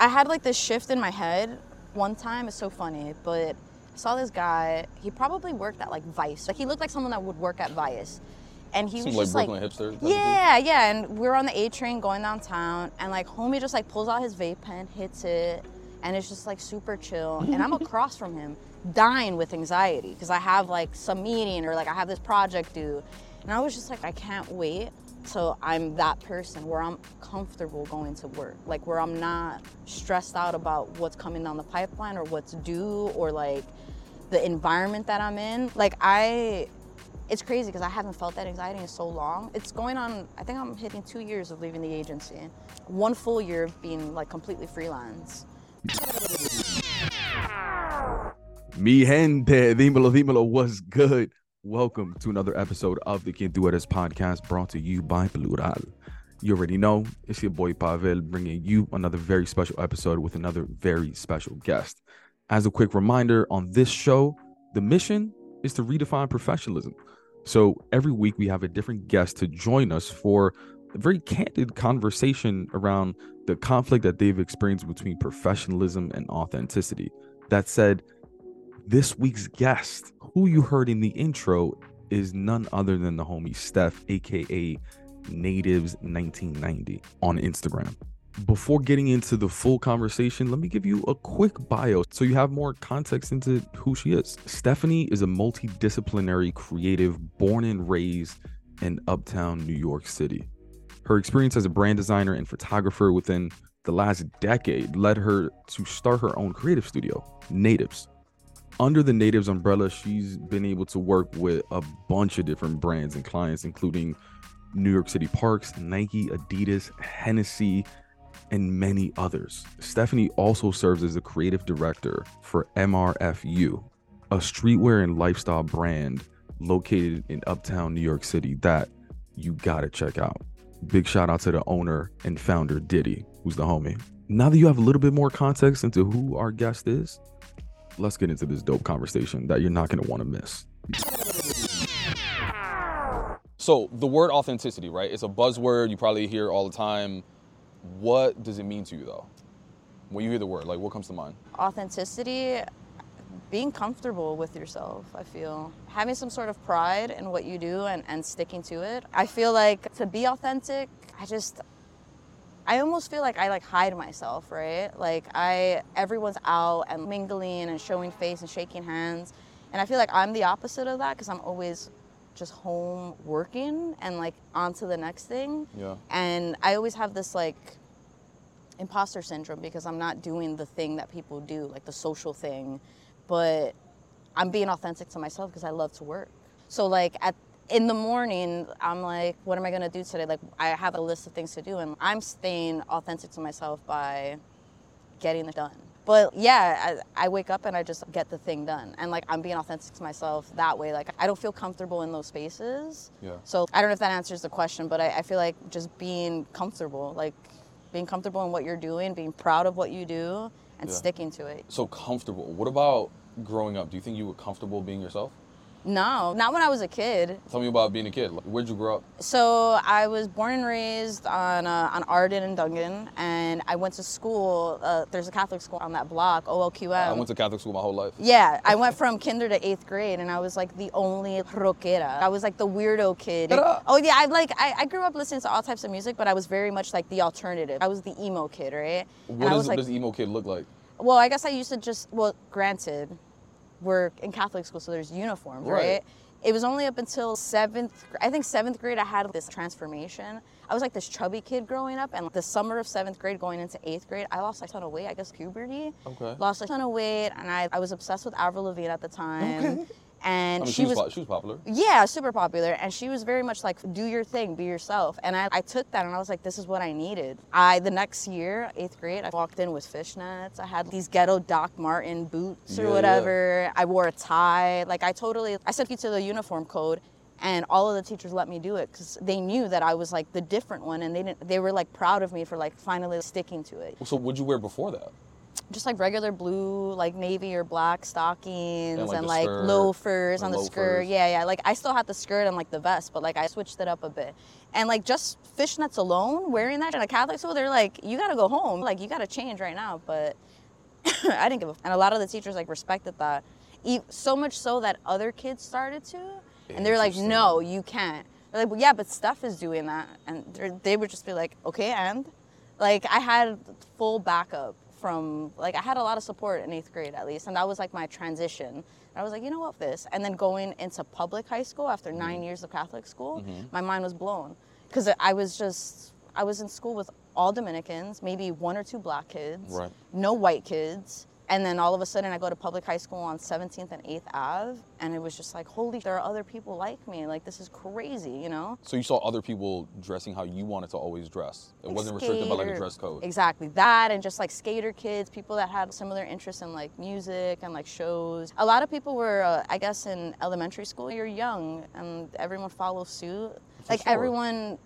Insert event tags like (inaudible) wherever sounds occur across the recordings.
I had like this shift in my head one time. It's so funny, but I saw this guy. He probably worked at like Vice. Like he looked like someone that would work at Vice, and he was like just Brooklyn hipster. type yeah, yeah, and we were on the A train going downtown, and like homie just like pulls out his vape pen, hits it, and it's just like super chill. And I'm across from him, dying with anxiety because I have like some meeting or like I have this project due, and I was just like, I can't wait till I'm that person where I'm comfortable going to work, like where I'm not stressed out about what's coming down the pipeline or what's due or like the environment that I'm in. Like I it's crazy because I haven't felt that anxiety in so long. It's going on, I think I'm hitting two years of leaving the agency. One full year of being like completely freelance. Mi gente, dímelo, dímelo, what's good? Welcome to another episode of the Quien Tú podcast brought to you by Plural. You already know, it's your boy Pavel bringing you another very special episode with another very special guest. As a quick reminder, on this show, the mission is to redefine professionalism. So every week we have a different guest to join us for a very candid conversation around the conflict that they've experienced between professionalism and authenticity. That said, this week's guest, who you heard in the intro, is none other than the homie Steph, aka Natives1990 on Instagram. Before getting into the full conversation, let me give you a quick bio so you have more context into who she is. Stephanie is a multidisciplinary creative born and raised in uptown New York City. Her experience as a brand designer and photographer within the last decade led her to start her own creative studio, Natives. Under the Natives umbrella, she's been able to work with a bunch of different brands and clients, including New York City Parks, Nike, Adidas, Hennessy, and many others. Stephanie also serves as the creative director for MRFU, a streetwear and lifestyle brand located in uptown New York City that you gotta check out. Big shout out to the owner and founder, Diddy, who's the homie. Now that you have a little bit more context into who our guest is, let's get into this dope conversation that you're not gonna wanna miss. So the word authenticity, right? It's a buzzword you probably hear all the time. What does it mean to you though? When you hear the word, like what comes to mind? Authenticity, being comfortable with yourself, I feel. Having some sort of pride in what you do and, and sticking to it. I feel like to be authentic, I just I almost feel like I like hide myself, right? Like I everyone's out and mingling and showing face and shaking hands. And I feel like I'm the opposite of that because I'm always just home working and like on to the next thing. Yeah. And I always have this like imposter syndrome because I'm not doing the thing that people do, like the social thing, but I'm being authentic to myself because I love to work. So like at in the morning, I'm like, what am I gonna do today? Like I have a list of things to do and I'm staying authentic to myself by getting it done. But yeah, I, I wake up and I just get the thing done. And like I'm being authentic to myself that way. Like I don't feel comfortable in those spaces. Yeah. So I don't know if that answers the question, but I, I feel like just being comfortable, like being comfortable in what you're doing, being proud of what you do, and Yeah. sticking to it. So comfortable. What about growing up? Do you think you were comfortable being yourself? No, not when I was a kid. Tell me about being a kid. Where'd you grow up? So I was born and raised on uh, on Arden and Dungan, and I went to school. Uh, there's a Catholic school on that block, OLQM. I went to Catholic school my whole life. Yeah, I went from kinder to eighth grade, and I was like the only rockera. I was like the weirdo kid. Oh yeah, I like I, I grew up listening to all types of music, but I was very much like the alternative. I was the emo kid, right? And What I does was like, this emo kid look like? well, I guess I used to just well, granted, we're in Catholic school, so there's uniforms, Right. right? It was only up until seventh, I think seventh grade, I had this transformation. I was like this chubby kid growing up, and the summer of seventh grade going into eighth grade, I lost a ton of weight. I guess puberty. Okay. Lost a ton of weight, and I, I was obsessed with Avril Lavigne at the time. And I mean, she was, was she was popular. yeah, super popular. And she was very much like, do your thing, be yourself. And I, I took that and I was like, this is what I needed. I, the next year, eighth grade, I walked in with fishnets. I had these ghetto Doc Martin boots or Yeah, yeah. whatever. I wore a tie. Like, I totally, I stuck you to the uniform code. And all of the teachers let me do it because they knew that I was like the different one, and they didn't. They were like proud of me for like finally sticking to it. So what'd you wear before that? Just like regular blue, like navy or black stockings And, and like, like, skirt loafers and on the skirt. Yeah, yeah. Like I still had the skirt and like the vest, but like I switched it up a bit. And like just fishnets alone, wearing that in a Catholic school, they're like, you gotta go home. Like you gotta change right now. But (coughs) I didn't give a. F- and a lot of the teachers like respected that, E- so much so that other kids started to, and they're like, no, you can't. They're like, well, yeah, but Steph is doing that, and they would just be like, okay, and like I had full backup from like I had a lot of support in eighth grade at least, and that was like my transition. I was like, you know what, this, and then going into public high school after Mm-hmm. nine years of Catholic school, my mind was blown because I was just I was in school with all Dominicans, maybe one or two black kids, Right. no white kids. And then all of a sudden, I go to public high school on 17th and 8th Ave, and it was just like, holy, there are other people like me. Like, this is crazy, you know? So you saw other people dressing how you wanted to always dress. It wasn't restricted by like a dress code. Exactly that, and just like skater kids, people that had similar interests in like music and like shows. A lot of people were, uh, I guess, in elementary school. You're young, and everyone follows suit. like sure. everyone,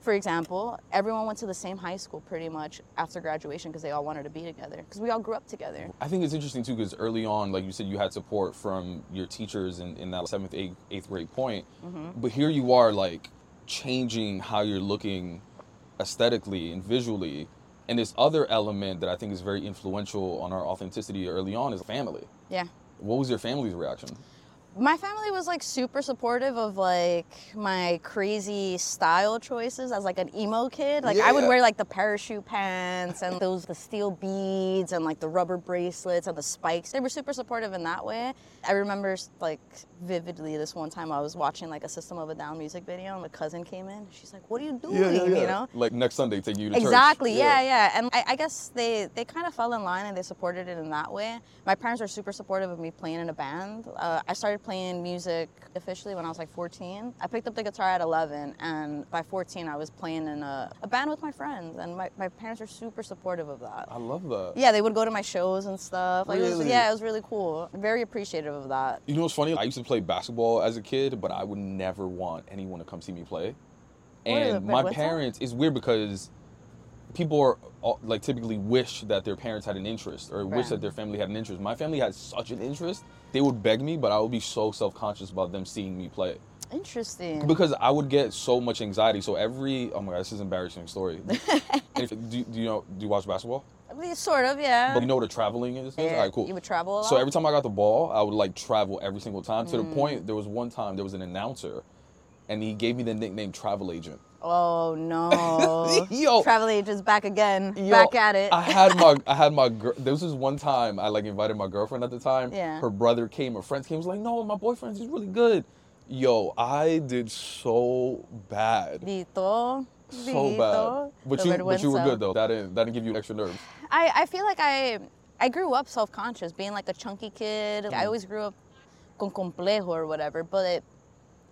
for example, everyone went to the same high school pretty much after graduation because they all wanted to be together because we all grew up together. I think it's interesting too because early on, like you said, you had support from your teachers in, in that seventh, eighth, eighth grade point. Mm-hmm. But here you are, like changing how you're looking aesthetically and visually. And this other element that I think is very influential on our authenticity early on is family. Yeah. What was your family's reaction? My family was like super supportive of like my crazy style choices as like an emo kid. Like I would wear like the parachute pants and those the steel beads and like the rubber bracelets and the spikes. They were super supportive in that way. I remember like vividly this one time I was watching like a System of a Down music video and my cousin came in. She's like, "What are you doing?" You know. Like next Sunday, take you to church. Exactly. Yeah, yeah. And I, I guess they they kind of fell in line and they supported it in that way. My parents were super supportive of me playing in a band. Uh, I started playing music officially when I was like 14. I picked up the guitar at 11, and by 14 I was playing in a, a band with my friends, and my, my parents were super supportive of that. I love that. Yeah, they would go to my shows and stuff. Like, it was, yeah, it was really cool. Very appreciative of that. You know what's funny? I used to play basketball as a kid, but I would never want anyone to come see me play. And my what's that? parents, it's weird because people are like typically wish that their parents had an interest or wish that their family had an interest. My family had such an interest, they would beg me, but I would be so self conscious about them seeing me play Interesting. because I would get so much anxiety. So every oh my god, this is an embarrassing story. (laughs) if, do, do you know? Do you watch basketball? I mean, sort of, yeah. But you know what a traveling is? Yeah, All right, cool. You would travel a lot. So every time I got the ball, I would like travel every single time to Mm. the point there was one time there was an announcer and he gave me the nickname travel agent. Oh no! (laughs) Yo. travel agents back again, Yo, back at it. I had my (laughs) I had my girl this was this one time I like invited my girlfriend at the time. Yeah. Her brother came, her friends came, was like, No, my boyfriend, he's really good. Yo, I did so bad. Dito, So bad. But you but you were good though. That didn't that didn't give you extra nerves. I, I feel like I I grew up self conscious, being like a chunky kid. Mm. I always grew up con complejo or whatever, but it,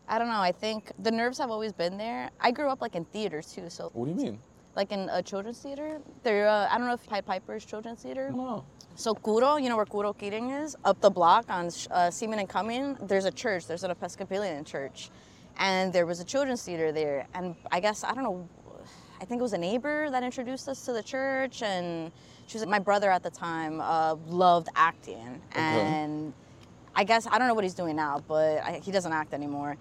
I don't know. I think the nerves have always been there. I grew up like in theater too, so What do you mean? like in a children's theater. There, uh, I don't know if Pied Piper's children's theater. No. So Kuro, you know where Kuro Kidding is? Up the block on uh, Seaman and Cumming, there's a church. There's an Episcopalian church. And there was a children's theater there. And I guess, I don't know, I think it was a neighbor that introduced us to the church. And she was my brother at the time uh, loved acting. And I guess, I don't know what he's doing now, but I, he doesn't act anymore.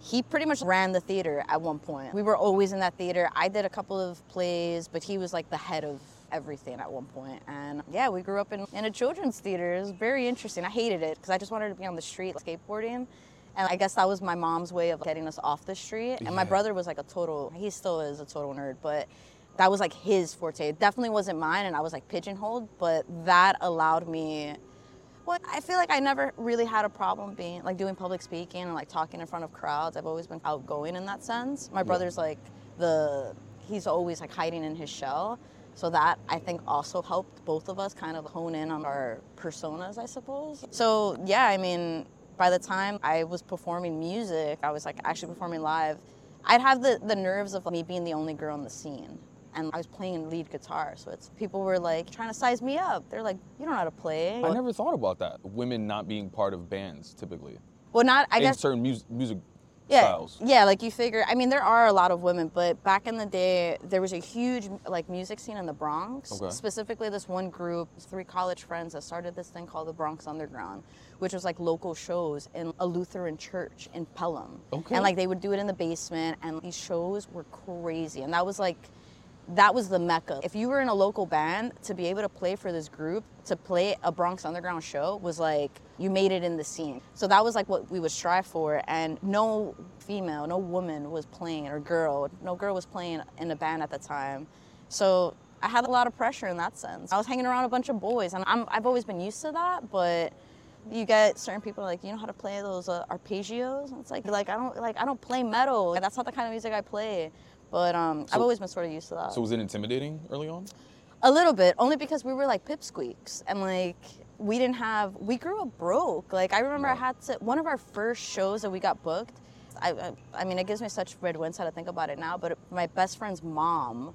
He pretty much ran the theater at one point. We were always in that theater. I did a couple of plays, but he was like the head of everything at one point. And yeah, we grew up in, in a children's theater. It was very interesting. I hated it because I just wanted to be on the street skateboarding. And I guess that was my mom's way of getting us off the street. And my brother was like a total, he still is a total nerd, but that was like his forte. It definitely wasn't mine. And I was like pigeonholed, but that allowed me well, I feel like I never really had a problem being like doing public speaking and like talking in front of crowds. I've always been outgoing in that sense. My brother's like the he's always like hiding in his shell. So that I think also helped both of us kind of hone in on our personas, I suppose. So yeah, I mean, by the time I was performing music, I was like actually performing live. I'd have the, the nerves of me being the only girl in the scene. And I was playing lead guitar, so it's people were like trying to size me up. They're like, "You don't know how to play." I never thought about that. Women not being part of bands typically. Well, not I in guess certain music music yeah, styles. Yeah, like you figure. I mean, there are a lot of women, but back in the day, there was a huge like music scene in the Bronx. Okay. Specifically, this one group, three college friends that started this thing called the Bronx Underground, which was like local shows in a Lutheran church in Pelham. Okay. And like they would do it in the basement, and these shows were crazy. And that was like that was the mecca. If you were in a local band, to be able to play for this group, to play a Bronx Underground show was like you made it in the scene. So that was like what we would strive for. And no female, no woman was playing, or girl, no girl was playing in a band at the time. So I had a lot of pressure in that sense. I was hanging around a bunch of boys, and I'm, I've always been used to that, but you get certain people like you know how to play those uh, arpeggios? And it's like like i don't like i don't play metal. That's not the kind of music i play. But um, So- i've always been sort of used to that. So was it intimidating early on? a little bit only because we were like pipsqueaks. And like we didn't have we grew up broke. Like i remember i had to one of our first shows that we got booked i i, I mean it gives me such red winds how to think about it now but my best friend's mom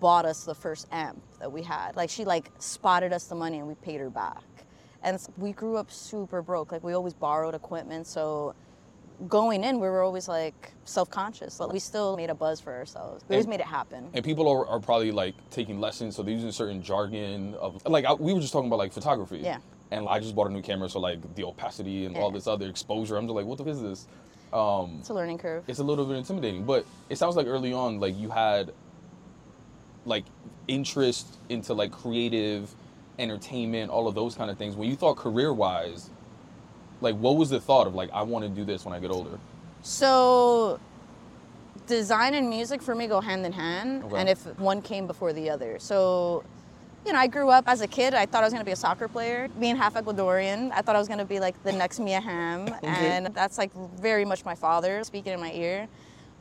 bought us the first amp that we had. Like she like spotted us the money and we paid her back and we grew up super broke like we always borrowed equipment so going in we were always like self-conscious like we still made a buzz for ourselves we always And- made it happen And people are, are probably like taking lessons, so they're using certain jargon of like I, we were just talking about like photography. Yeah. And I just bought a new camera, so like the opacity and all this other exposure. I'm just like, what the f- is this? Um, it's a learning curve it's a little bit intimidating, but it sounds like early on, like you had like interest into like creative entertainment, all of those kind of things. When you thought career wise, like what was the thought of like I want to do this when I get older? So, design and music for me go hand in hand, Okay. and if one came before the other. So, you know, I grew up as a kid. I thought I was going to be a soccer player. Being half Ecuadorian, I thought I was going to be like the next Mia Hamm, (laughs) and that's like very much my father speaking in my ear.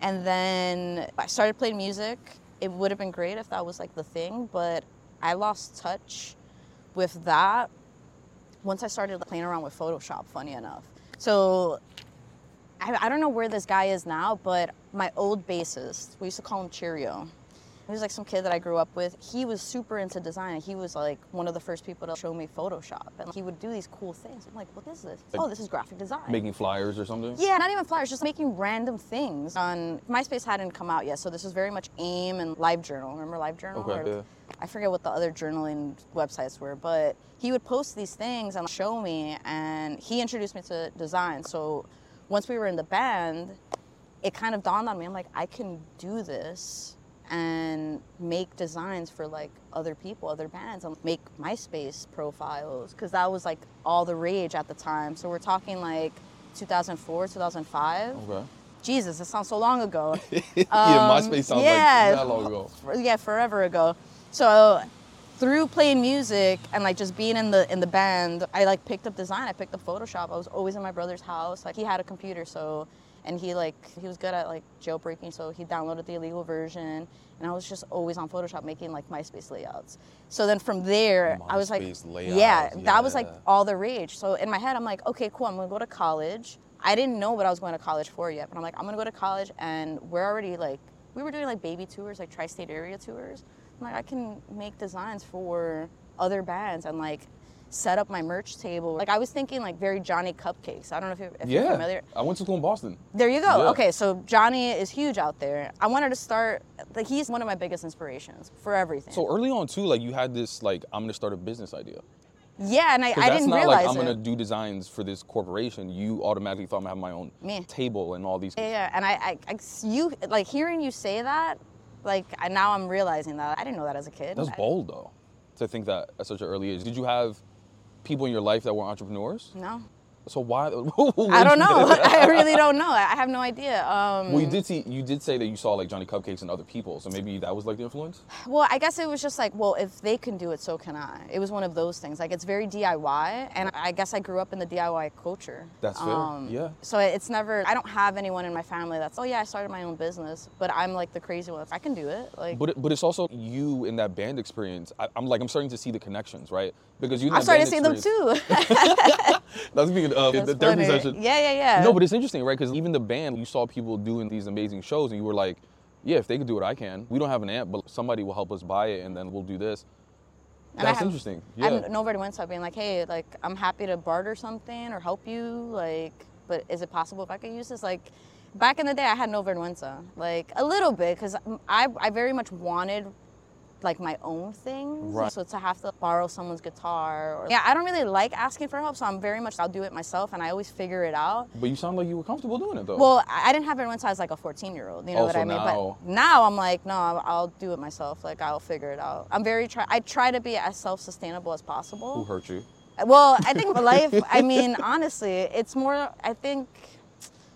And then I started playing music. It would have been great if that was like the thing, but I lost touch with that once I started playing around with Photoshop, funny enough. So I, I don't know where this guy is now, but my old bassist, we used to call him Cheerio. He was like some kid that I grew up with. He was super into design. He was like one of the first people to show me Photoshop. And he would do these cool things. I'm like, what is this? Like oh, this is graphic design. Making flyers or something? Yeah, not even flyers, just making random things. On MySpace hadn't come out yet, so this was very much AIM and LiveJournal. Remember LiveJournal? Okay, Or- yeah. I forget what the other journaling websites were, but he would post these things and show me, and he introduced me to design. So once we were in the band, it kind of dawned on me. I'm like, I can do this and make designs for like other people, other bands, and make MySpace profiles because that was like all the rage at the time. So we're talking like 2004, 2005. Okay. Jesus, it sounds so long ago. (laughs) yeah, Um, MySpace sounds yeah. like that long ago. Yeah, forever ago. So through playing music and like just being in the in the band, I like picked up design. I picked up Photoshop. I was always in my brother's house. Like he had a computer, so and he like he was good at like jailbreaking, so he downloaded the illegal version. And I was just always on Photoshop making like MySpace layouts. So then from there, I was like, MySpace yeah, layouts, that was like all the rage. So in my head, I'm like, okay, cool. I'm gonna go to college. I didn't know what I was going to college for yet, but I'm like, I'm gonna go to college, and we're already like, we were doing like baby tours, like tri-state area tours. I'm like, I can make designs for other bands and like set up my merch table. Like I was thinking like very Johnny Cupcakes. I don't know if you're, if you're Yeah. familiar. I went to school in Boston. There you go. Yeah. Okay, so Johnny is huge out there. I wanted to start. Like he's one of my biggest inspirations for everything. So early on too, like you had this like I'm gonna start a business idea. yeah, and I, I didn't realize like I'm gonna do designs for this corporation. You automatically thought I'm gonna have my own Me. table and all these. Yeah, yeah, and I, I, I, you like hearing you say that, like I, now I'm realizing that I didn't know that as a kid. That's bold though, to think that at such an early age. Did you have people in your life that were entrepreneurs? No, So why? (laughs) I don't know. (laughs) I really don't know. I have no idea. Um, Well, you did see. You did say that you saw like Johnny Cupcakes and other people. So maybe that was like the influence. Well, I guess it was just like, well, if they can do it, so can I. It was one of those things. Like it's very DIY, and I guess I grew up in the DIY culture. That's fair. Um, Yeah. So it's never. I don't have anyone in my family that's. Oh yeah, I started my own business, but I'm like the crazy one. I can do it. Like But it, but it's also you in that band experience. I, I'm like I'm starting to see the connections, right? Because you. I'm starting to see them too. (laughs) That's speaking of the therapy session. Yeah, yeah, yeah. No, but it's interesting, right? Because even the band, you saw people doing these amazing shows, and you were like, "Yeah, if they could do it, I can." We don't have an amp, but somebody will help us buy it, and then we'll do this. And That's have- interesting. Yeah. have nobody went up being like, hey, like I'm happy to barter something or help you, like, but is it possible if I could use this? Like, Back in the day, I had no vergüenza, like a little bit, because I, I very much wanted like my own things. Right. So to have to borrow someone's guitar, or yeah, I don't really like asking for help, so I'm very much I'll do it myself, and I always figure it out. But you sound like you were comfortable doing it though. Well, I didn't have it once I was like a 14 year old. You know Oh, what so I mean? now- But now I'm like, no, I'll, I'll do it myself. Like I'll figure it out. I'm very try. I try to be as self sustainable as possible. Who hurt you? Well, I think life, I mean, (laughs) honestly, it's more, I think,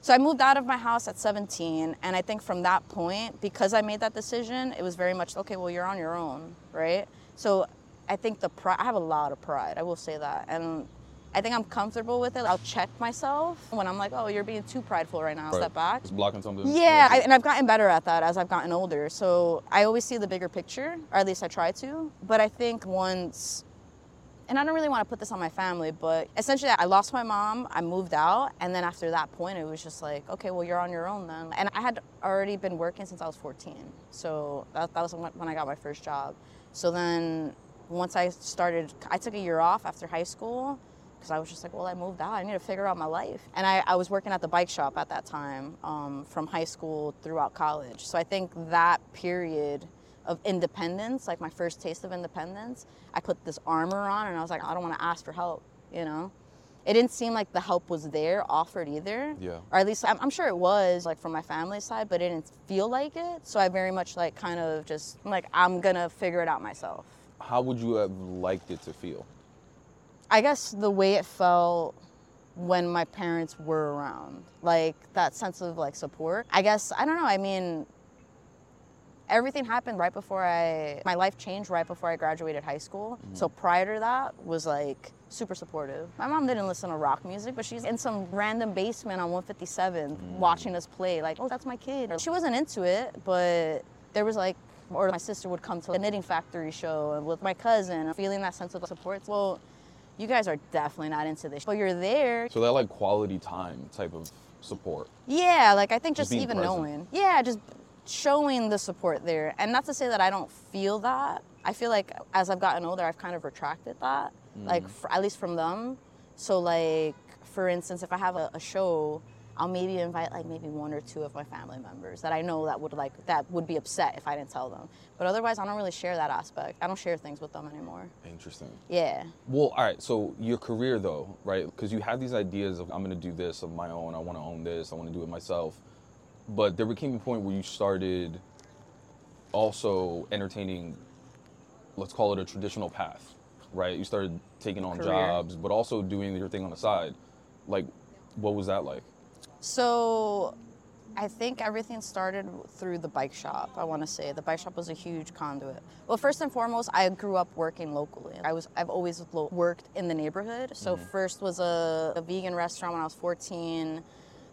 so I moved out of my house at 17. And I think from that point, because I made that decision, it was very much, okay, well, you're on your own, right? So I think the pride, I have a lot of pride, I will say that. And I think I'm comfortable with it. I'll check myself when I'm like, oh, you're being too prideful right now, Right. step back. Just blocking something. Yeah, I, and I've gotten better at that as I've gotten older. So I always see the bigger picture, or at least I try to. But I think once, and I don't really want to put this on my family, but essentially I lost my mom, I moved out, and then after that point, it was just like, okay, well, you're on your own then. And I had already been working since I was 14. So that, that was when I got my first job. So then once I started, I took a year off after high school because I was just like, well, I moved out. I need to figure out my life. And I, I was working at the bike shop at that time um, from high school throughout college. So I think that period of independence, like my first taste of independence, I put this armor on and I was like, I don't want to ask for help, you know? It didn't seem like the help was there offered either. Yeah. Or at least I'm, I'm sure it was like from my family side, but it didn't feel like it. So I very much like kind of just like, I'm going to figure it out myself. How would you have liked it to feel? I guess the way it felt when my parents were around, like that sense of like support. I guess I don't know. I mean, everything happened right before I my life changed right before I graduated high school. So mm. prior to that was like super supportive. My mom didn't listen to rock music, but she's in some random basement on 157 mm. watching us play. Like, oh, that's my kid. She wasn't into it, but there was like. Or my sister would come to a knitting factory show with my cousin, feeling that sense of support. Well, you guys are definitely not into this, but you're there. So that like quality time type of support. Yeah, like I think Just just, even present. knowing. Yeah, just showing the support there. And not to say that I don't feel that. I feel like as I've gotten older, I've kind of retracted that, like Mm. f at least from them. So like, for instance, if I have a, a show, I'll maybe invite like maybe one or two of my family members that I know that would like that would be upset if I didn't tell them. But otherwise, I don't really share that aspect. I don't share things with them anymore. Interesting. Yeah. Well, all right. So your career, though, right? Because you have these ideas of I'm going to do this of my own. I want to own this. I want to do it myself. But there became a point where you started also entertaining, let's call it a traditional path, right? You started taking on Career. jobs, but also doing your thing on the side. Like, what was that like? So I think everything started through the bike shop, I want to say. The bike shop was a huge conduit. Well, first and foremost, I grew up working locally. I was I've always lo- worked in the neighborhood. So first was a, a vegan restaurant when I was 14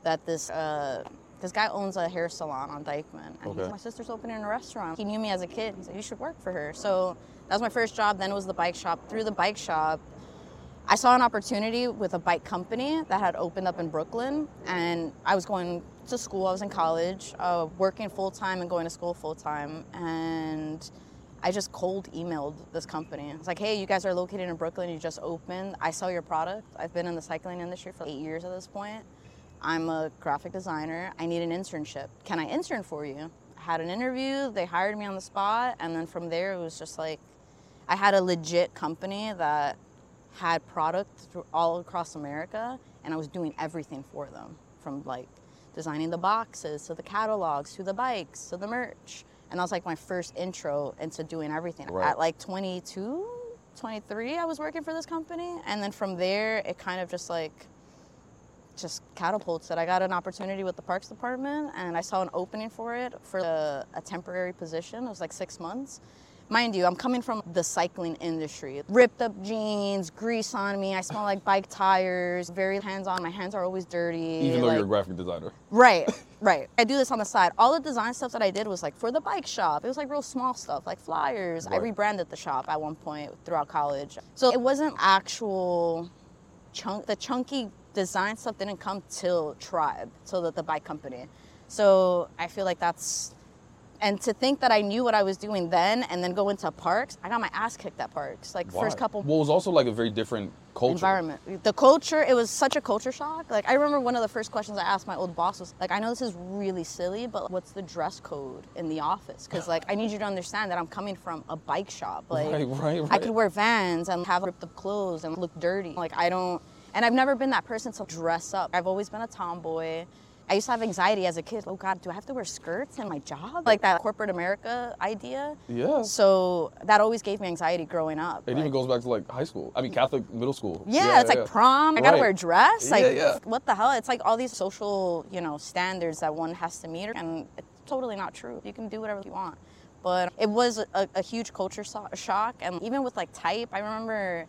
that this uh, this guy owns a hair salon on Dyckman. And he's Okay. my sister's opening a restaurant. He knew me as a kid. He said, you should work for her. So that was my first job. Then it was the bike shop. Through the bike shop, I saw an opportunity with a bike company that had opened up in Brooklyn, and I was going to school. I was in college, uh, working full time and going to school full time, and I just cold emailed this company. It's like, hey, you guys are located in Brooklyn. You just opened. I sell your product. I've been in the cycling industry for eight years at this point. I'm a graphic designer. I need an internship. Can I intern for you? I had an interview. They hired me on the spot, and then from there it was just like I had a legit company that had product through all across America, and I was doing everything for them, from like designing the boxes to the catalogs to the bikes to the merch. And that was like my first intro into doing everything. Right. At like 22, 23, I was working for this company, and then from there it kind of just like just catapulted. I got an opportunity with the parks department and I saw an opening for it for a, a temporary position. It was like six months. Mind you, I'm coming from the cycling industry. Ripped up jeans, grease on me. I smell like bike tires, very hands on. My hands are always dirty. Even though like- you're a graphic designer. Right, (laughs) right. I do this on the side. All the design stuff that I did was like for the bike shop. It was like real small stuff, like flyers. I rebranded the shop at one point throughout college. So it wasn't actual chunk. The chunky design stuff didn't come till Tribe, till the, the bike company. So I feel like that's And to think that I knew what I was doing then and then go into parks, I got my ass kicked at parks. Like first couple Well, it was also like a very different culture. environment. The culture, it was such a culture shock. Like I remember one of the first questions I asked my old boss was like, I know this is really silly, but what's the dress code in the office? Because like I need you to understand that I'm coming from a bike shop. Like Right, right, I could wear Vans and have ripped up clothes and look dirty. Like I don't, and I've never been that person to dress up. I've always been a tomboy. I used to have anxiety as a kid. Oh God, do I have to wear skirts in my job? Like that corporate America idea. Yeah. So that always gave me anxiety growing up. It Like- even goes back to like high school. I mean, Catholic middle school. yeah, it's like prom. I gotta Right. wear a dress. Like, Yeah, yeah. what the hell? It's like all these social, you know, standards that one has to meet, and it's totally not true. You can do whatever you want. But it was a, a huge culture so- shock, and even with like type, I remember,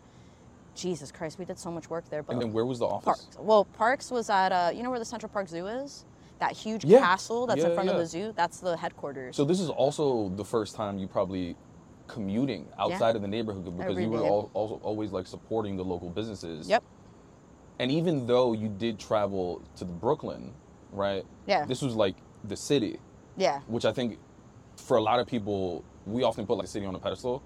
Jesus Christ, we did so much work there. But And then where was the office? Parks. Well, Parks was at, uh, you know where the Central Park Zoo is? That huge Yeah. castle that's in Yeah, front of the zoo. That's the headquarters. So this is also the first time you probably commuting outside of the neighborhood because you were all, also always like supporting the local businesses. yep. And even though you did travel to the Brooklyn, right? Yeah. This was like the city, Yeah. which I think for a lot of people, we often put like the city on a pedestal.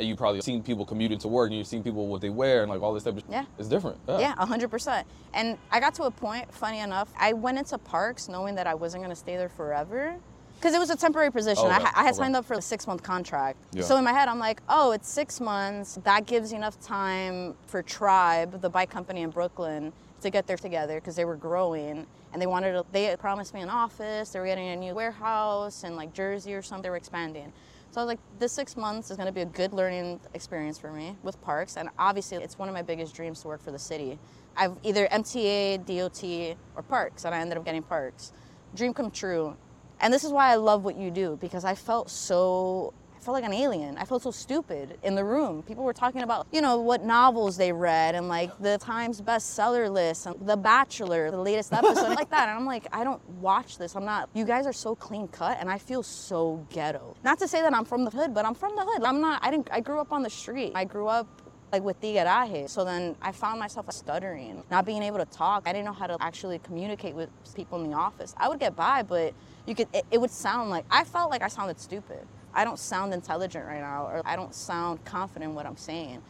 And you probably seen people commuting to work and you've seen people what they wear and like all this stuff. Yeah. It's different. Yeah, a hundred percent. And I got to a point, funny enough, I went into parks knowing that I wasn't gonna stay there forever. Because it was a temporary position. Oh, I, Okay, ha- I had okay. signed up for a six month contract. Yeah. So in my head, I'm like, oh, it's six months. That gives enough time for Tribe, the bike company in Brooklyn, to get there together because they were growing and they wanted to, they had promised me an office. They were getting a new warehouse in like Jersey or something. They were expanding. So I was like, this six months is going to be a good learning experience for me with parks. And obviously, it's one of my biggest dreams to work for the city. I've either MTA, DOT, or parks, and I ended up getting parks. Dream come true. And this is why I love what you do because I felt so I felt like an alien. I felt so stupid in the room. People were talking about, you know, what novels they read and like the Times bestseller list and The Bachelor, the latest episode, (laughs) like that. And I'm like, I don't watch this. I'm not. You guys are so clean cut, and I feel so ghetto. Not to say that I'm from the hood, but I'm from the hood. I'm not. I didn't. I grew up on the street. I grew up like with tigaraje. So then I found myself stuttering, not being able to talk. I didn't know how to actually communicate with people in the office. I would get by, but you could. It, it would sound like I felt like I sounded stupid. I don't sound intelligent right now, or I don't sound confident in what I'm saying.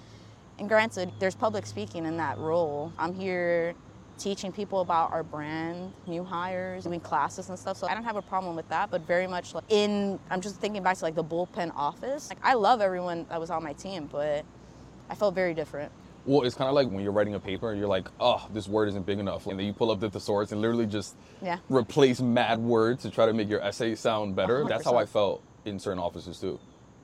And granted, there's public speaking in that role. I'm here teaching people about our brand, new hires, doing classes and stuff. So I don't have a problem with that, but very much like in, I'm just thinking back to like the bullpen office. Like I love everyone that was on my team, but I felt very different. Well, it's kind of like when you're writing a paper and you're like, oh, this word isn't big enough. And then you pull up the thesaurus and literally just Yeah. replace mad words to try to make your essay sound better. That's how I felt in certain offices too.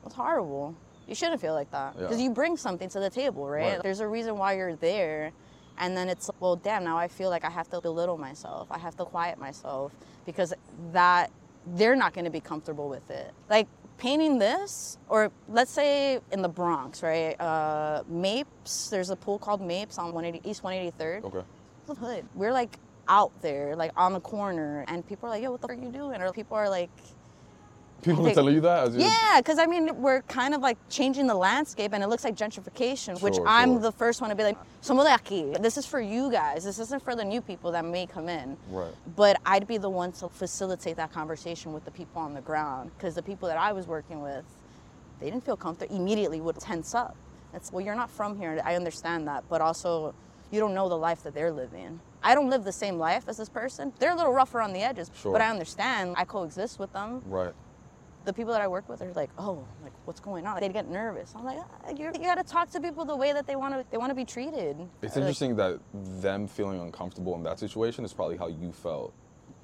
It's horrible. You shouldn't feel like that because Yeah. you bring something to the table, right? Right. There's a reason why you're there. And then it's, well, damn, now I feel like I have to belittle myself. I have to quiet myself because that, they're not going to be comfortable with it. Like painting this, or let's say in the Bronx, right? Uh, Mapes, there's a pool called Mapes on 180, East 183rd. Okay. the hood. We're like out there, like on the corner, and people are like, "Yo, what the fuck are you doing?" Or people are like, People Hey, are telling you that? "Yeah," because I mean, we're kind of like changing the landscape, and it looks like gentrification, which Sure, I'm sure. the first one to be like, "Somos de aquí. This is for you guys. This isn't for the new people that may come in." Right. But I'd be the one to facilitate that conversation with the people on the ground, because the people that I was working with, they didn't feel comfortable. Immediately would tense up. It's well, you're not from here. I understand that, but also you don't know the life that they're living. I don't live the same life as this person. They're a little rougher on the edges, Sure. but I understand. I coexist with them. Right. The people that I work with are like, oh, like what's going on? They get nervous. I'm like, ah, you you got to talk to people the way that they want to. They want to be treated. It's Like, interesting that them feeling uncomfortable in that situation is probably how you felt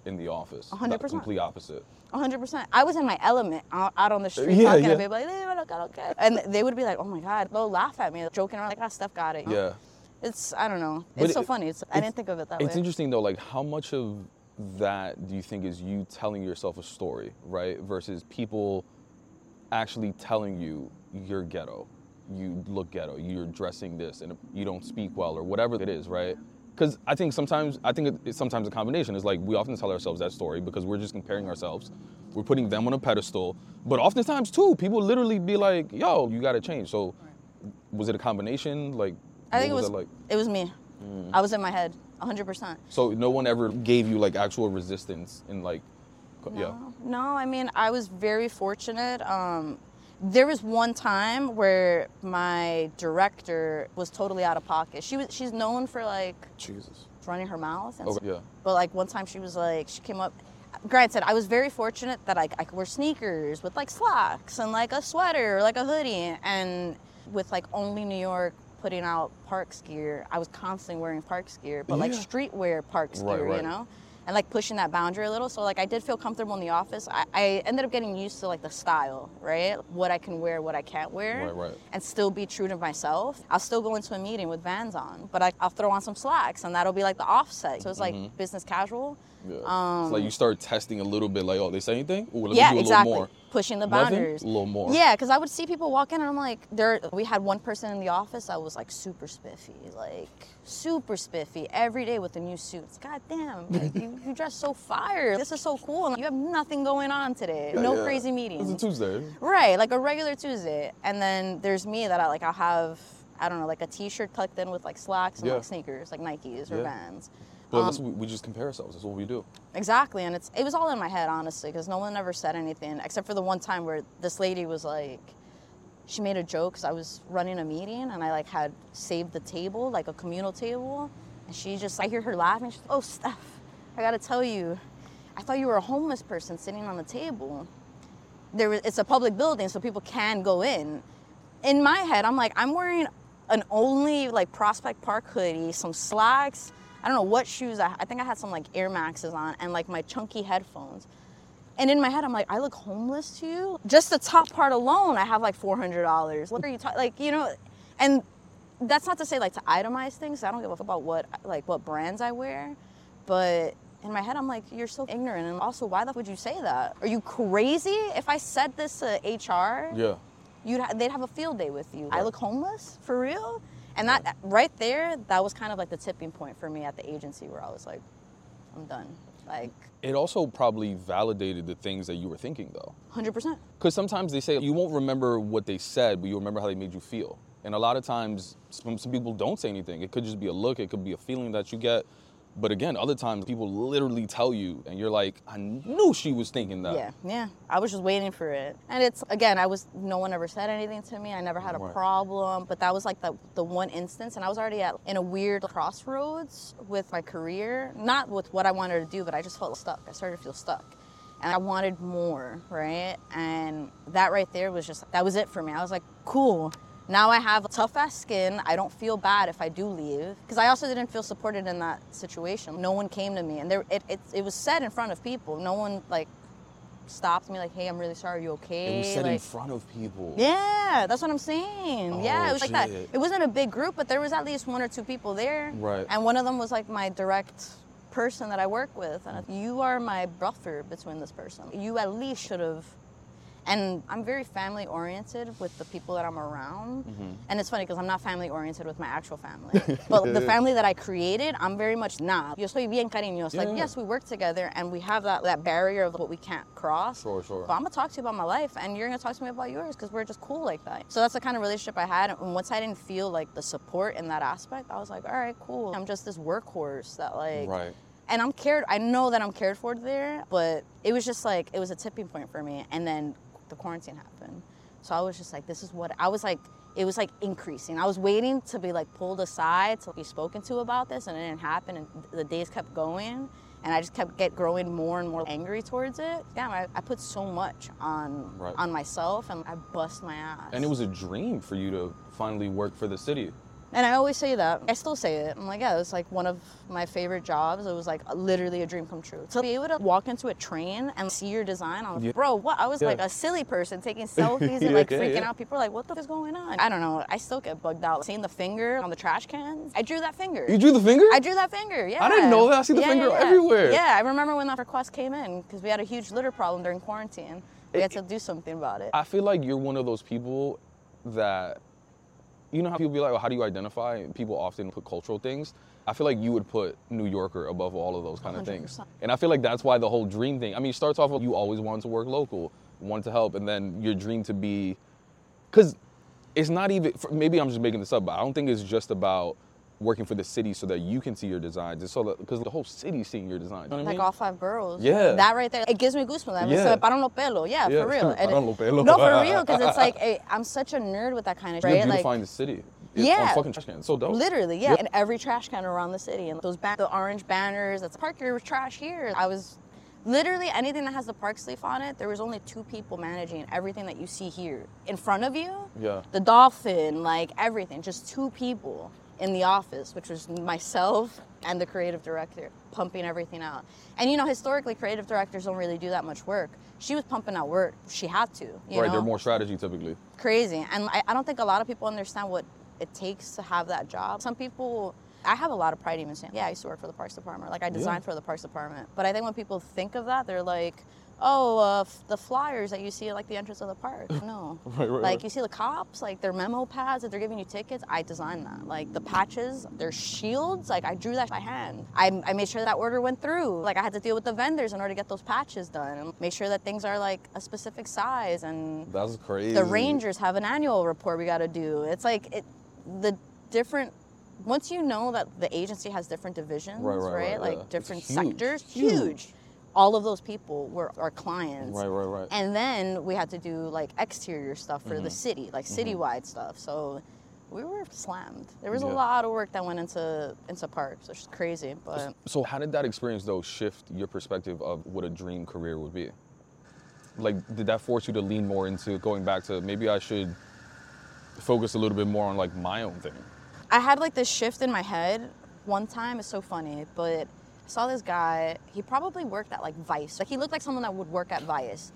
in the office. A hundred The percent. Complete opposite. hundred percent. I was in my element out, out on the street Yeah, talking yeah. to people like, "Eh, look, okay. and they would be like, oh my god, they'll laugh at me, joking around like, ah, Steph got it. Yeah. It's I don't know. But It's so it- funny. It's, I didn't think of it that It's way. It's interesting though, like how much of that do you think is you telling yourself a story, right? Versus people actually telling you you're ghetto, you look ghetto, you're dressing this, and you don't speak well, or whatever it is, right? Because I think sometimes I think it's sometimes a combination. Is like we often tell ourselves that story because we're just comparing ourselves. We're putting them on a pedestal, but oftentimes too, people literally be like, "Yo, you got to change." So, was it a combination? Like, I think it was that like? it was me. Mm. I was in my head, hundred percent. So no one ever gave you like actual resistance in like Co- Yeah. No, no, I mean, I was very fortunate. Um, there was one time where my director was totally out of pocket. She was she's known for like Jesus. running her mouth and Okay. Yeah. But like one time she was like, she came up. Granted, I was very fortunate that I, I could wear sneakers with like slacks and like a sweater or like a hoodie. And with like only New York putting out Parks gear, I was constantly wearing Parks gear, but like streetwear Parks Right, gear, right. you know? And like pushing that boundary a little. So like I did feel comfortable in the office. I, I ended up getting used to like the style, right? What I can wear, what I can't wear Right, right. and still be true to myself. I'll still go into a meeting with Vans on, but I, I'll throw on some slacks, and that'll be like the offset. So it's like Mm-hmm. business casual. Yeah. Um, it's like you start testing a little bit, like, oh, they say anything? Ooh, let yeah, me do a exactly. little more. Pushing the Nothing? boundaries. A little more. Yeah, because I would see people walk in, and I'm like, there. We had one person in the office that was like super spiffy, like super spiffy every day with the new suits. God damn, like, you, (laughs) you dress so fire. This is so cool, and you have nothing going on today. no Yeah. crazy meetings. It's a Tuesday. Right, like a regular Tuesday. And then there's me that I like I'll have I don't know, like a t-shirt tucked in with like slacks and Yeah. like sneakers, like Nikes or Yeah. Vans. But um, what we, we just compare ourselves. That's what we do. Exactly, and it's it was all in my head honestly because no one ever said anything except for the one time where this lady was like she made a joke because I was running a meeting and I like had saved the table like a communal table and she just I hear her laughing she's like, oh Steph I gotta tell you I thought you were a homeless person sitting on the table there was, it's a public building so people can go in in my head I'm like I'm wearing an only like Prospect Park hoodie some slacks I don't know what shoes I, I think I had some like Air Maxes on and like my chunky headphones and in my head, I'm like, I look homeless to you. Just the top part alone, I have like four hundred dollars. What are you talking? Like, you know, and that's not to say like to itemize things. I don't give a fuck about what like what brands I wear, but in my head, I'm like, you're so ignorant. And also, why the f- would you say that? Are you crazy? If I said this to HR, Yeah. you'd ha- they'd have a field day with you. I look homeless for real, and that right there, that was kind of like the tipping point for me at the agency where I was like, I'm done. Like, It also probably validated the things that you were thinking, though. hundred percent. Because sometimes they say you won't remember what they said, but you remember how they made you feel. And a lot of times, some, some people don't say anything. It could just be a look, it could be a feeling that you get. But again, other times people literally tell you, and you're like, I knew she was thinking that. Yeah, yeah. I was just waiting for it. And it's again, I was no one ever said anything to me. I never had a Right. problem. But that was like the the one instance and I was already at in a weird crossroads with my career. Not with what I wanted to do, but I just felt stuck. I started to feel stuck. And I wanted more, right? And that right there was just that was it for me. I was like, cool. Now I have tough ass skin. I don't feel bad if I do leave because I also didn't feel supported in that situation. No one came to me, and there it, it, it was said in front of people. No one like stopped me like, "Hey, I'm really sorry. Are you okay?" It was said in front of people. yeah, that's what I'm saying. yeah, Oh, it was like that. It wasn't a big group, but there was at least one or two people there. Right. And one of them was like my direct person that I work with. And mm. you are my buffer between this person. You at least should have. And I'm very family oriented with the people that I'm around. Mm-hmm. And it's funny because I'm not family oriented with my actual family. (laughs) but the family that I created, I'm very much not. Yo soy bien cariñoso. Like, yes, we work together and we have that, that barrier of what we can't cross. Sure, sure. But I'm gonna talk to you about my life, and you're gonna talk to me about yours because we're just cool like that. So that's the kind of relationship I had. And once I didn't feel like the support in that aspect, I was like, all right, cool. I'm just this workhorse that like, Right. and I'm cared. I know that I'm cared for there, but it was just like it was a tipping point for me. And then the quarantine happened, so I was just like, this is what I was like. It was like increasing. I was waiting to be like pulled aside to be spoken to about this, and it didn't happen. And the days kept going, and I just kept get growing more and more angry towards it. Damn, I, I put so much on Right. on myself, and I bust my ass. And it was a dream for you to finally work for the city. And I always say that. I still say it. I'm like, yeah, it's like one of my favorite jobs. It was like literally a dream come true. To be able to walk into a train and see your design, I'm like, Yeah. bro, what? I was Yeah. like a silly person taking (laughs) selfies and like yeah, freaking out. People are like, what the f- is going on? I don't know. I still get bugged out. Seeing the finger on the trash cans. I drew that finger. You drew the finger? I drew that finger. Yeah. I didn't know that. I see the finger everywhere. Yeah, I remember when that request came in because we had a huge litter problem during quarantine. We had to do something about it. I feel like you're one of those people that, you know how people be like, oh, how do you identify? People often put cultural things. I feel like you would put New Yorker above all of those kind of things. And I feel like that's why the whole dream thing, I mean, it starts off with you always wanted to work local, wanted to help, and then your dream to be, because it's not even, maybe I'm just making this up, but I don't think it's just about working for the city so that you can see your designs. It's so that because the whole city's seeing your designs. You know what I Like mean? all five boroughs. Yeah. That right there, it gives me goosebumps. Yeah. Yeah. paran los pelos. Yeah, Yeah. for real. (laughs) And Paran los pelos. No, for real, because it's (laughs) like eh, I'm such a nerd with that kind of You're shit. Like the city. It's Yeah. On fucking trash can. It's so dope. literally, yeah. Yep. And every trash can around the city, and those ba- the orange banners that's park your trash here. I was literally anything that has the park sleeve on it. There was only two people managing everything that you see here in front of you. Yeah. The dolphin, like everything, just two people in the office, which was myself and the creative director, pumping everything out. And you know, historically, creative directors don't really do that much work. She was pumping out work. She had to. You right. know? They're more strategy typically. crazy. And I, I don't think a lot of people understand what it takes to have that job. Some people, I have a lot of pride even saying, yeah, I used to work for the Parks Department. Like I designed for the Parks Department. But I think when people think of that, they're like, oh, uh, f- the flyers that you see at like the entrance of the park. (laughs) No. Right, right, like right. you see the cops, like their memo pads that they're giving you tickets. I designed that. Like the patches, their shields, like I drew that by hand. I, I made sure that order went through. Like I had to deal with the vendors in order to get those patches done and make sure that things are like a specific size and That's crazy. the Rangers have an annual report we got to do. It's like it, the different. Once you know that the agency has different divisions, Right, right, right, Like yeah. Different huge, sectors, huge. huge. All of those people were our clients. Right, right, right. And then we had to do like exterior stuff for the Mm-hmm. city, like citywide stuff. So we were slammed. There was Yeah. a lot of work that went into into parks, which is crazy. But So how did that experience though shift your perspective of what a dream career would be? Like, did that force you to lean more into going back to maybe I should focus a little bit more on like my own thing? I had like this shift in my head one time. It's so funny, but saw this guy. He probably worked at like Vice. Like he looked like someone that would work at Vice,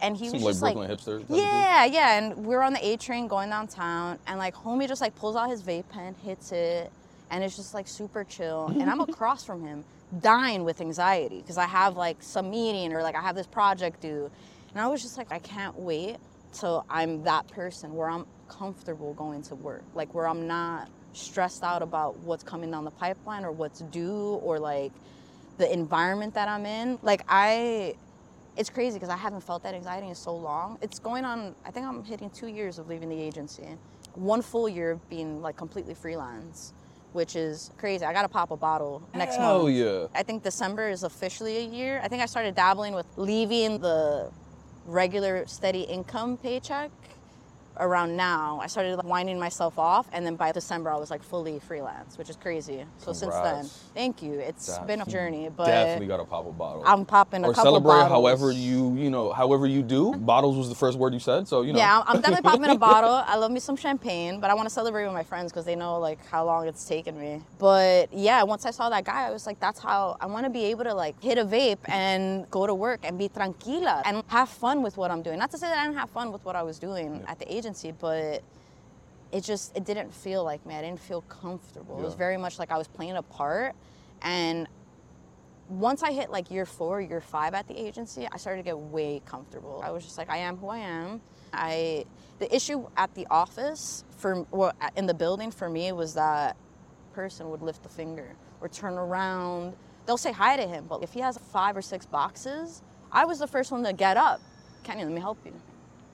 and he was like Brooklyn like, hipster. type of dude. yeah, yeah. And we were on the A train going downtown, and like homie just like pulls out his vape pen, hits it, and it's just like super chill. And I'm (laughs) across from him, dying with anxiety because I have like some meeting or like I have this project due, and I was just like, I can't wait till I'm that person where I'm comfortable going to work, like where I'm not stressed out about what's coming down the pipeline or what's due or like the environment that I'm in. Like I it's crazy because I haven't felt that anxiety in so long. It's going on, I think I'm hitting two years of leaving the agency. One full year of being like completely freelance, which is crazy. I gotta pop a bottle next Hell month. yeah. I think December is officially a year. I think I started dabbling with leaving the regular steady income paycheck around now. I started like, winding myself off, and then by December I was like fully freelance, which is crazy. So since then, thank you. It's That- been a journey, but Definitely got to pop a bottle. I'm popping a or couple celebrate bottles. however you you know however you do. Bottles was the first word you said, so you know. Yeah, I'm definitely popping a (laughs) bottle. I love me some champagne, but I want to celebrate with my friends because they know like how long it's taken me. But yeah, once I saw that guy, I was like, that's how I want to be able to like hit a vape and go to work and be tranquila and have fun with what I'm doing. Not to say that I didn't have fun with what I was doing at the agency, but it just it didn't feel like me. I didn't feel comfortable. It was very much like I was playing a part and once I hit like year four, year five at the agency, I started to get way comfortable. I was just like, I am who I am. I the issue at the office for well, in the building for me was that person would lift the finger or turn around. They'll say hi to him, but if he has five or six boxes, I was the first one to get up. Kenny, let me help you.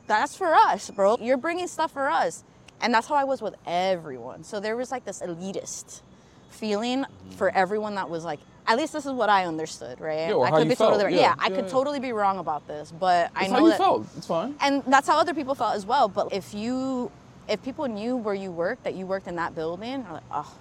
That's for us, bro. You're bringing stuff for us. And that's how I was with everyone. So there was like this elitist feeling mm-hmm. for everyone that was like, at least this is what I understood, right? Yeah, I could be totally felt. right. Yeah, Yeah, I yeah, could totally be wrong about this, but I That's know how you that felt. It's fine. and that's how other people felt as well. But if you, if people knew where you worked, that you worked in that building, they're like, oh,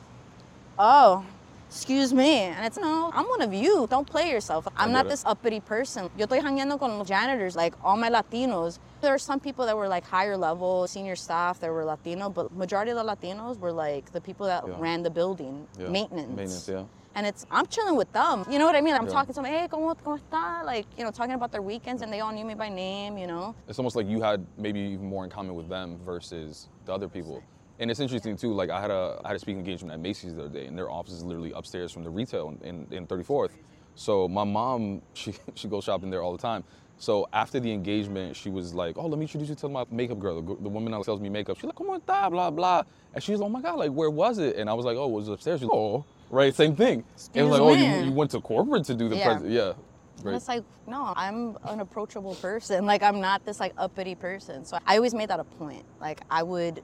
oh, excuse me. And it's no, I'm one of you. Don't play yourself. I'm not it. this uppity person. Yo estoy hangueando con los janitors, like all my Latinos. There are some people that were like higher level, senior staff that were Latino, but majority of the Latinos were like the people that Yeah. ran the building, Yeah. maintenance. Maintenance, yeah. And it's I'm chilling with them. You know what I mean? I'm Yeah. talking to them, hey, ¿cómo, cómo está? Like, you know, talking about their weekends and they all knew me by name, you know? It's almost like you had maybe even more in common with them versus the other people. And it's interesting too. Like I had a I had a speaking engagement at Macy's the other day, and their office is literally upstairs from the retail in, in 34th. So my mom, (laughs) she she goes shopping there all the time. So after the engagement, she was like, "Oh, let me introduce you to my makeup girl, the, the woman that sells me makeup." She's like, "Come on, está, blah blah," and she's was, "Oh my god, like where was it?" And I was like, "Oh, it was upstairs." She's like, "Oh, right, same thing." it Excuse was like, "Oh, you, you went to corporate to do the Yeah. pres yeah." And Right. it's like, no, I'm an approachable person. (laughs) Like I'm not this like uppity person. So I always made that a point. Like I would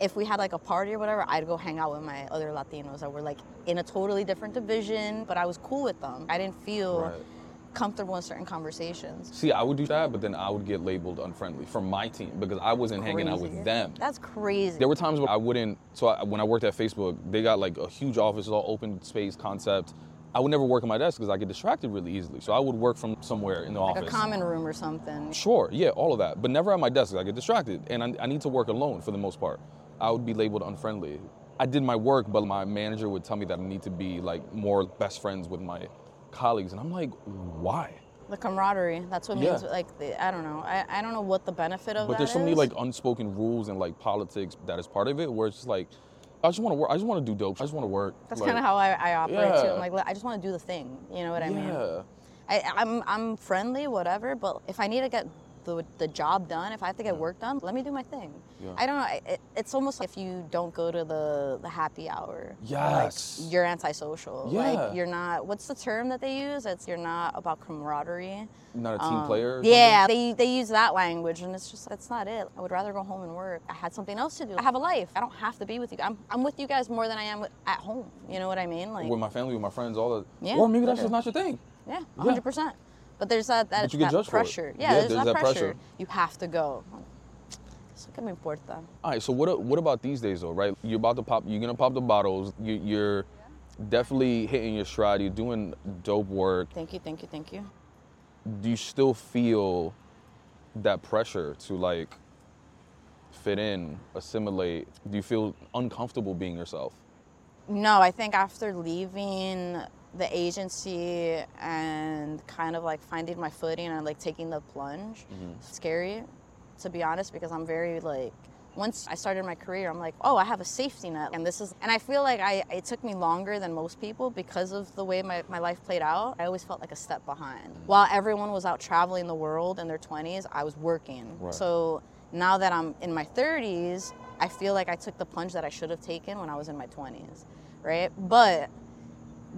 if we had like a party or whatever, I'd go hang out with my other Latinos that were like in a totally different division, but I was cool with them. I didn't feel Right. Comfortable in certain conversations. See, I would do that, but then I would get labeled unfriendly from my team because I wasn't hanging out with them. That's crazy. There were times where I wouldn't. So I, when I worked at Facebook, they got like a huge office, all open space concept. I would never work at my desk because I get distracted really easily. So I would work from somewhere in the office. like office. a common room or something. Sure, yeah, all of that, but never at my desk I get distracted, and I, I need to work alone for the most part. I would be labeled unfriendly. I did my work, but my manager would tell me that I need to be like more best friends with my colleagues, and I'm like, why? The camaraderie. That's what means like the, I don't know. I, I don't know what the benefit of But there's so many is. like unspoken rules and like politics that is part of it, where it's just like, I just want to work. I just want to do dope. I just want to work. That's Like, kind of how I, I operate too. I'm like, I just want to do the thing. You know what I mean? Yeah. I, I'm I'm friendly, whatever. But if I need to get the, the job done, if I have to get work done, let me do my thing. Yeah. I don't know. It, it's almost like if you don't go to the the happy hour, Yes. like you're antisocial. Yeah. Like you're not. What's the term that they use? It's you're not about camaraderie. Not a team Um, player. Yeah, something? they, they use that language, and it's just that's not it. I would rather go home and work. I had something else to do. I have a life. I don't have to be with you. I'm, I'm with you guys more than I am with, at home. You know what I mean? Like, with my family, with my friends, all the, Yeah, Or maybe that's just not your thing. yeah, Yeah. 100. percent But there's that that, that pressure. Yeah, Yeah, there's, there's that, that pressure. pressure. You have to go. Eso que me importa. All right. So what what about these days though? Right? You're about to pop. You're gonna pop the bottles. You, you're definitely hitting your stride. You're doing dope work. Thank you, thank you, thank you. Do you still feel that pressure to like fit in, assimilate? Do you feel uncomfortable being yourself? No, I think after leaving the agency and kind of like finding my footing and like taking the plunge, mm-hmm. scary to be honest because I'm very like once I started my career, I'm like, oh, I have a safety net, and this is, and I feel like I it took me longer than most people because of the way my, my life played out. I always felt like a step behind. Mm-hmm. While everyone was out traveling the world in their 20s, I was working. Right. So now that I'm in my 30s, I feel like I took the plunge that I should have taken when I was in my 20s, right? But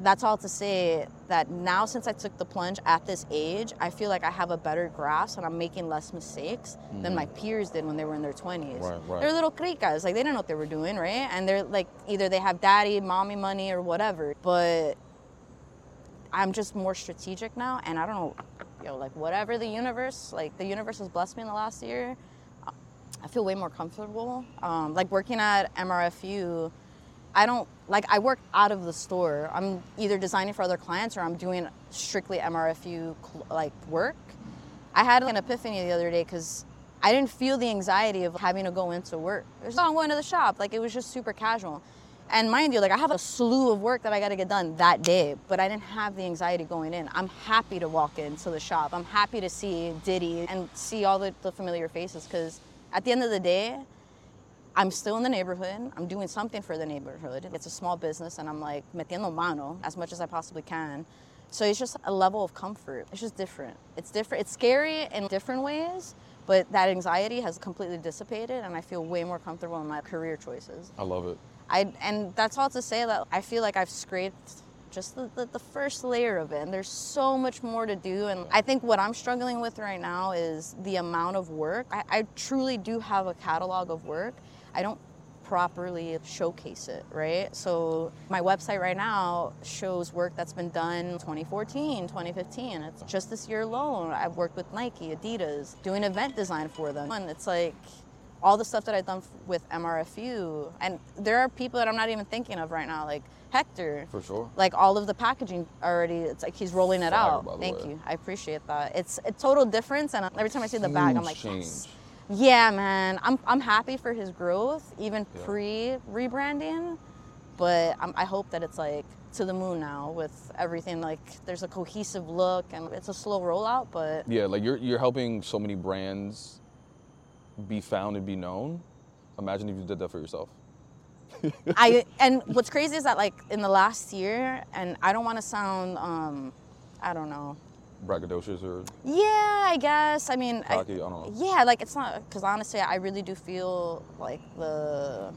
that's all to say that now since I took the plunge at this age, I feel like I have a better grasp and I'm making less mistakes than my peers did when they were in their 20s. Mm-hmm. Right, right. They're little cricas, like they don't know what they were doing, right? And they're like either they have daddy, mommy money or whatever. But I'm just more strategic now and I don't know, yo, like whatever the universe, like the universe has blessed me in the last year, I feel way more comfortable. Um, like working at MRFU, I don't like I work out of the store. I'm either designing for other clients or I'm doing strictly MRFU like work. I had an epiphany the other day because I didn't feel the anxiety of having to go into work. Was, oh, going to the shop. Like it was just super casual. And mind you, like I have a slew of work that I got to get done that day, but I didn't have the anxiety going in. I'm happy to walk into the shop. I'm happy to see Diddy and see all the, the familiar faces because at the end of the day, I'm still in the neighborhood. I'm doing something for the neighborhood. It's a small business, and I'm like metiendo mano as much as I possibly can. So it's just a level of comfort. It's just different. It's different. It's scary in different ways, but that anxiety has completely dissipated, and I feel way more comfortable in my career choices. I love it. I and that's all to say that I feel like I've scraped just the, the, the first layer of it and there's so much more to do and i think what i'm struggling with right now is the amount of work I, I truly do have a catalog of work i don't properly showcase it right so my website right now shows work that's been done 2014 2015 it's just this year alone i've worked with nike adidas doing event design for them and it's like all the stuff that I've done with MRFU, and there are people that I'm not even thinking of right now, like Hector. For sure. Like all of the packaging already, it's like he's rolling it Fire, out. Thank way. you, I appreciate that. It's a total difference, and every time I see the bag, I'm like, change. Yeah, man, I'm I'm happy for his growth, even Yeah. pre rebranding, but I'm, I hope that it's like to the moon now with everything. Like there's a cohesive look, and it's a slow rollout, but Yeah, like you're you're helping so many brands be found and be known. Imagine if you did that for yourself. I (laughs) and what's crazy is that like in the last year, and I don't want to sound, um, I don't know. Braggadocious or Yeah, I guess. I mean, cocky, I, don't know. yeah, like it's not because honestly, I really do feel like the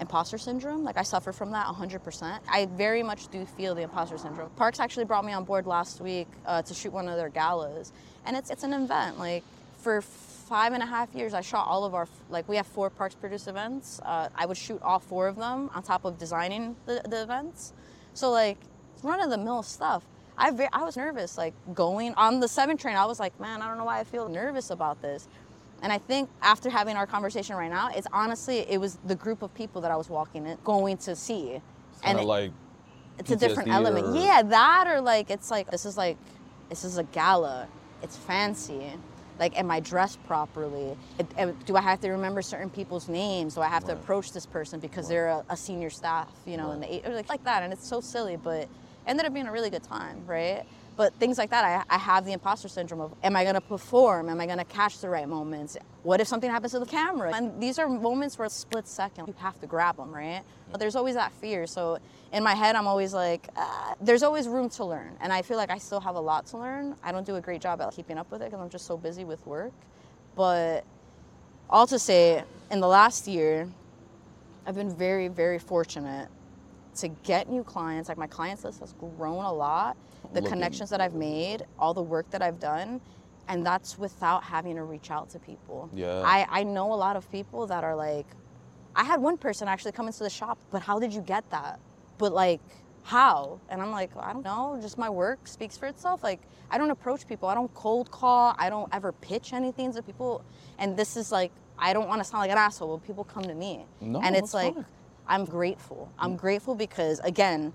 imposter syndrome. Like I suffer from that 100%. I very much do feel the imposter syndrome. Parks actually brought me on board last week uh, to shoot one of their galas, and it's it's an event like for five and a half years, I shot all of our like we have four Parks Produce events. Uh, I would shoot all four of them on top of designing the, the events. So like run of the mill stuff. I ve- I was nervous like going on the seven train. I was like, man, I don't know why I feel nervous about this. And I think after having our conversation right now, it's honestly it was the group of people that I was walking in going to see, It's and it- like it's a different element. or- Yeah, that or like it's like this is like this is a gala. It's fancy. Like, am I dressed properly? It- am- Do I have to remember certain people's names? Do I have to approach this person because they're a, a senior staff, you know, in the eight, or like, like that? And it's so silly, but it ended up being a really good time, right? But things like that, I, I have the imposter syndrome of, am I gonna perform? Am I gonna catch the right moments? What if something happens to the camera? And these are moments where it's split second, you have to grab them, right? But there's always that fear. So in my head, I'm always like, ah, there's always room to learn. And I feel like I still have a lot to learn. I don't do a great job at keeping up with it because I'm just so busy with work. But all to say, in the last year, I've been very, very fortunate to get new clients. Like my clients list has grown a lot. The Looking- connections that I've made, all the work that I've done, and that's without having to reach out to people. Yeah. I, I know a lot of people that are like, I had one person actually come into the shop, but how did you get that? But like, how? And I'm like, I don't know, just my work speaks for itself. Like, I don't approach people, I don't cold call, I don't ever pitch anything to people. And this is like, I don't want to sound like an asshole, but people come to me. No, and it's like, fine. I'm grateful. I'm mm. grateful because, again,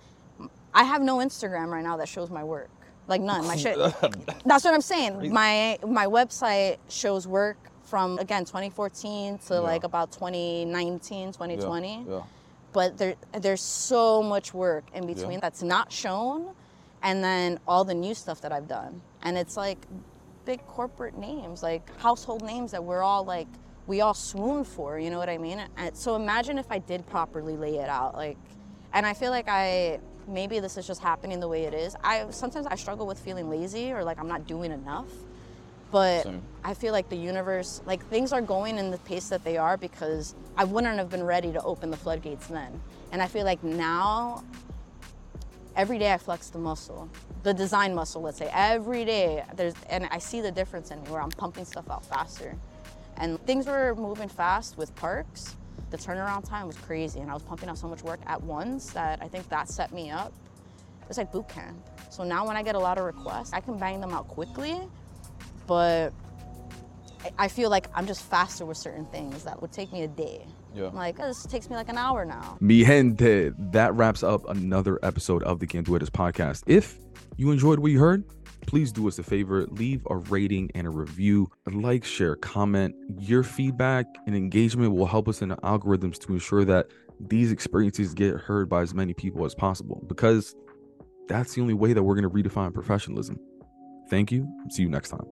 I have no Instagram right now that shows my work. Like none. My shit. (laughs) That's what I'm saying. My my website shows work from again 2014 to Yeah. like about 2019, 2020 Yeah. but there there's so much work in between Yeah. that's not shown and then all the new stuff that I've done and it's like big corporate names like household names that we're all like we all swoon for you know what I mean and so imagine if I did properly lay it out like and I feel like I maybe this is just happening the way it is I sometimes I struggle with feeling lazy or like I'm not doing enough but Same. I feel like the universe, like things are going in the pace that they are because I wouldn't have been ready to open the floodgates then. And I feel like now, every day I flex the muscle, the design muscle, let's say. Every day, there's, and I see the difference in me where I'm pumping stuff out faster. And things were moving fast with parks. The turnaround time was crazy, and I was pumping out so much work at once that I think that set me up. It's like boot camp. So now when I get a lot of requests, I can bang them out quickly but I- feel like I'm just faster with certain things that would take me a day. Yeah. I'm like, oh, this takes me like an hour now. Mi gente, that wraps up another episode of the Quién Tú Eres podcast. If you enjoyed what you heard, please do us a favor, leave a rating and a review, like, share, comment. Your feedback and engagement will help us in the algorithms to ensure that these experiences get heard by as many people as possible because that's the only way that we're going to redefine professionalism. Thank you. See you next time.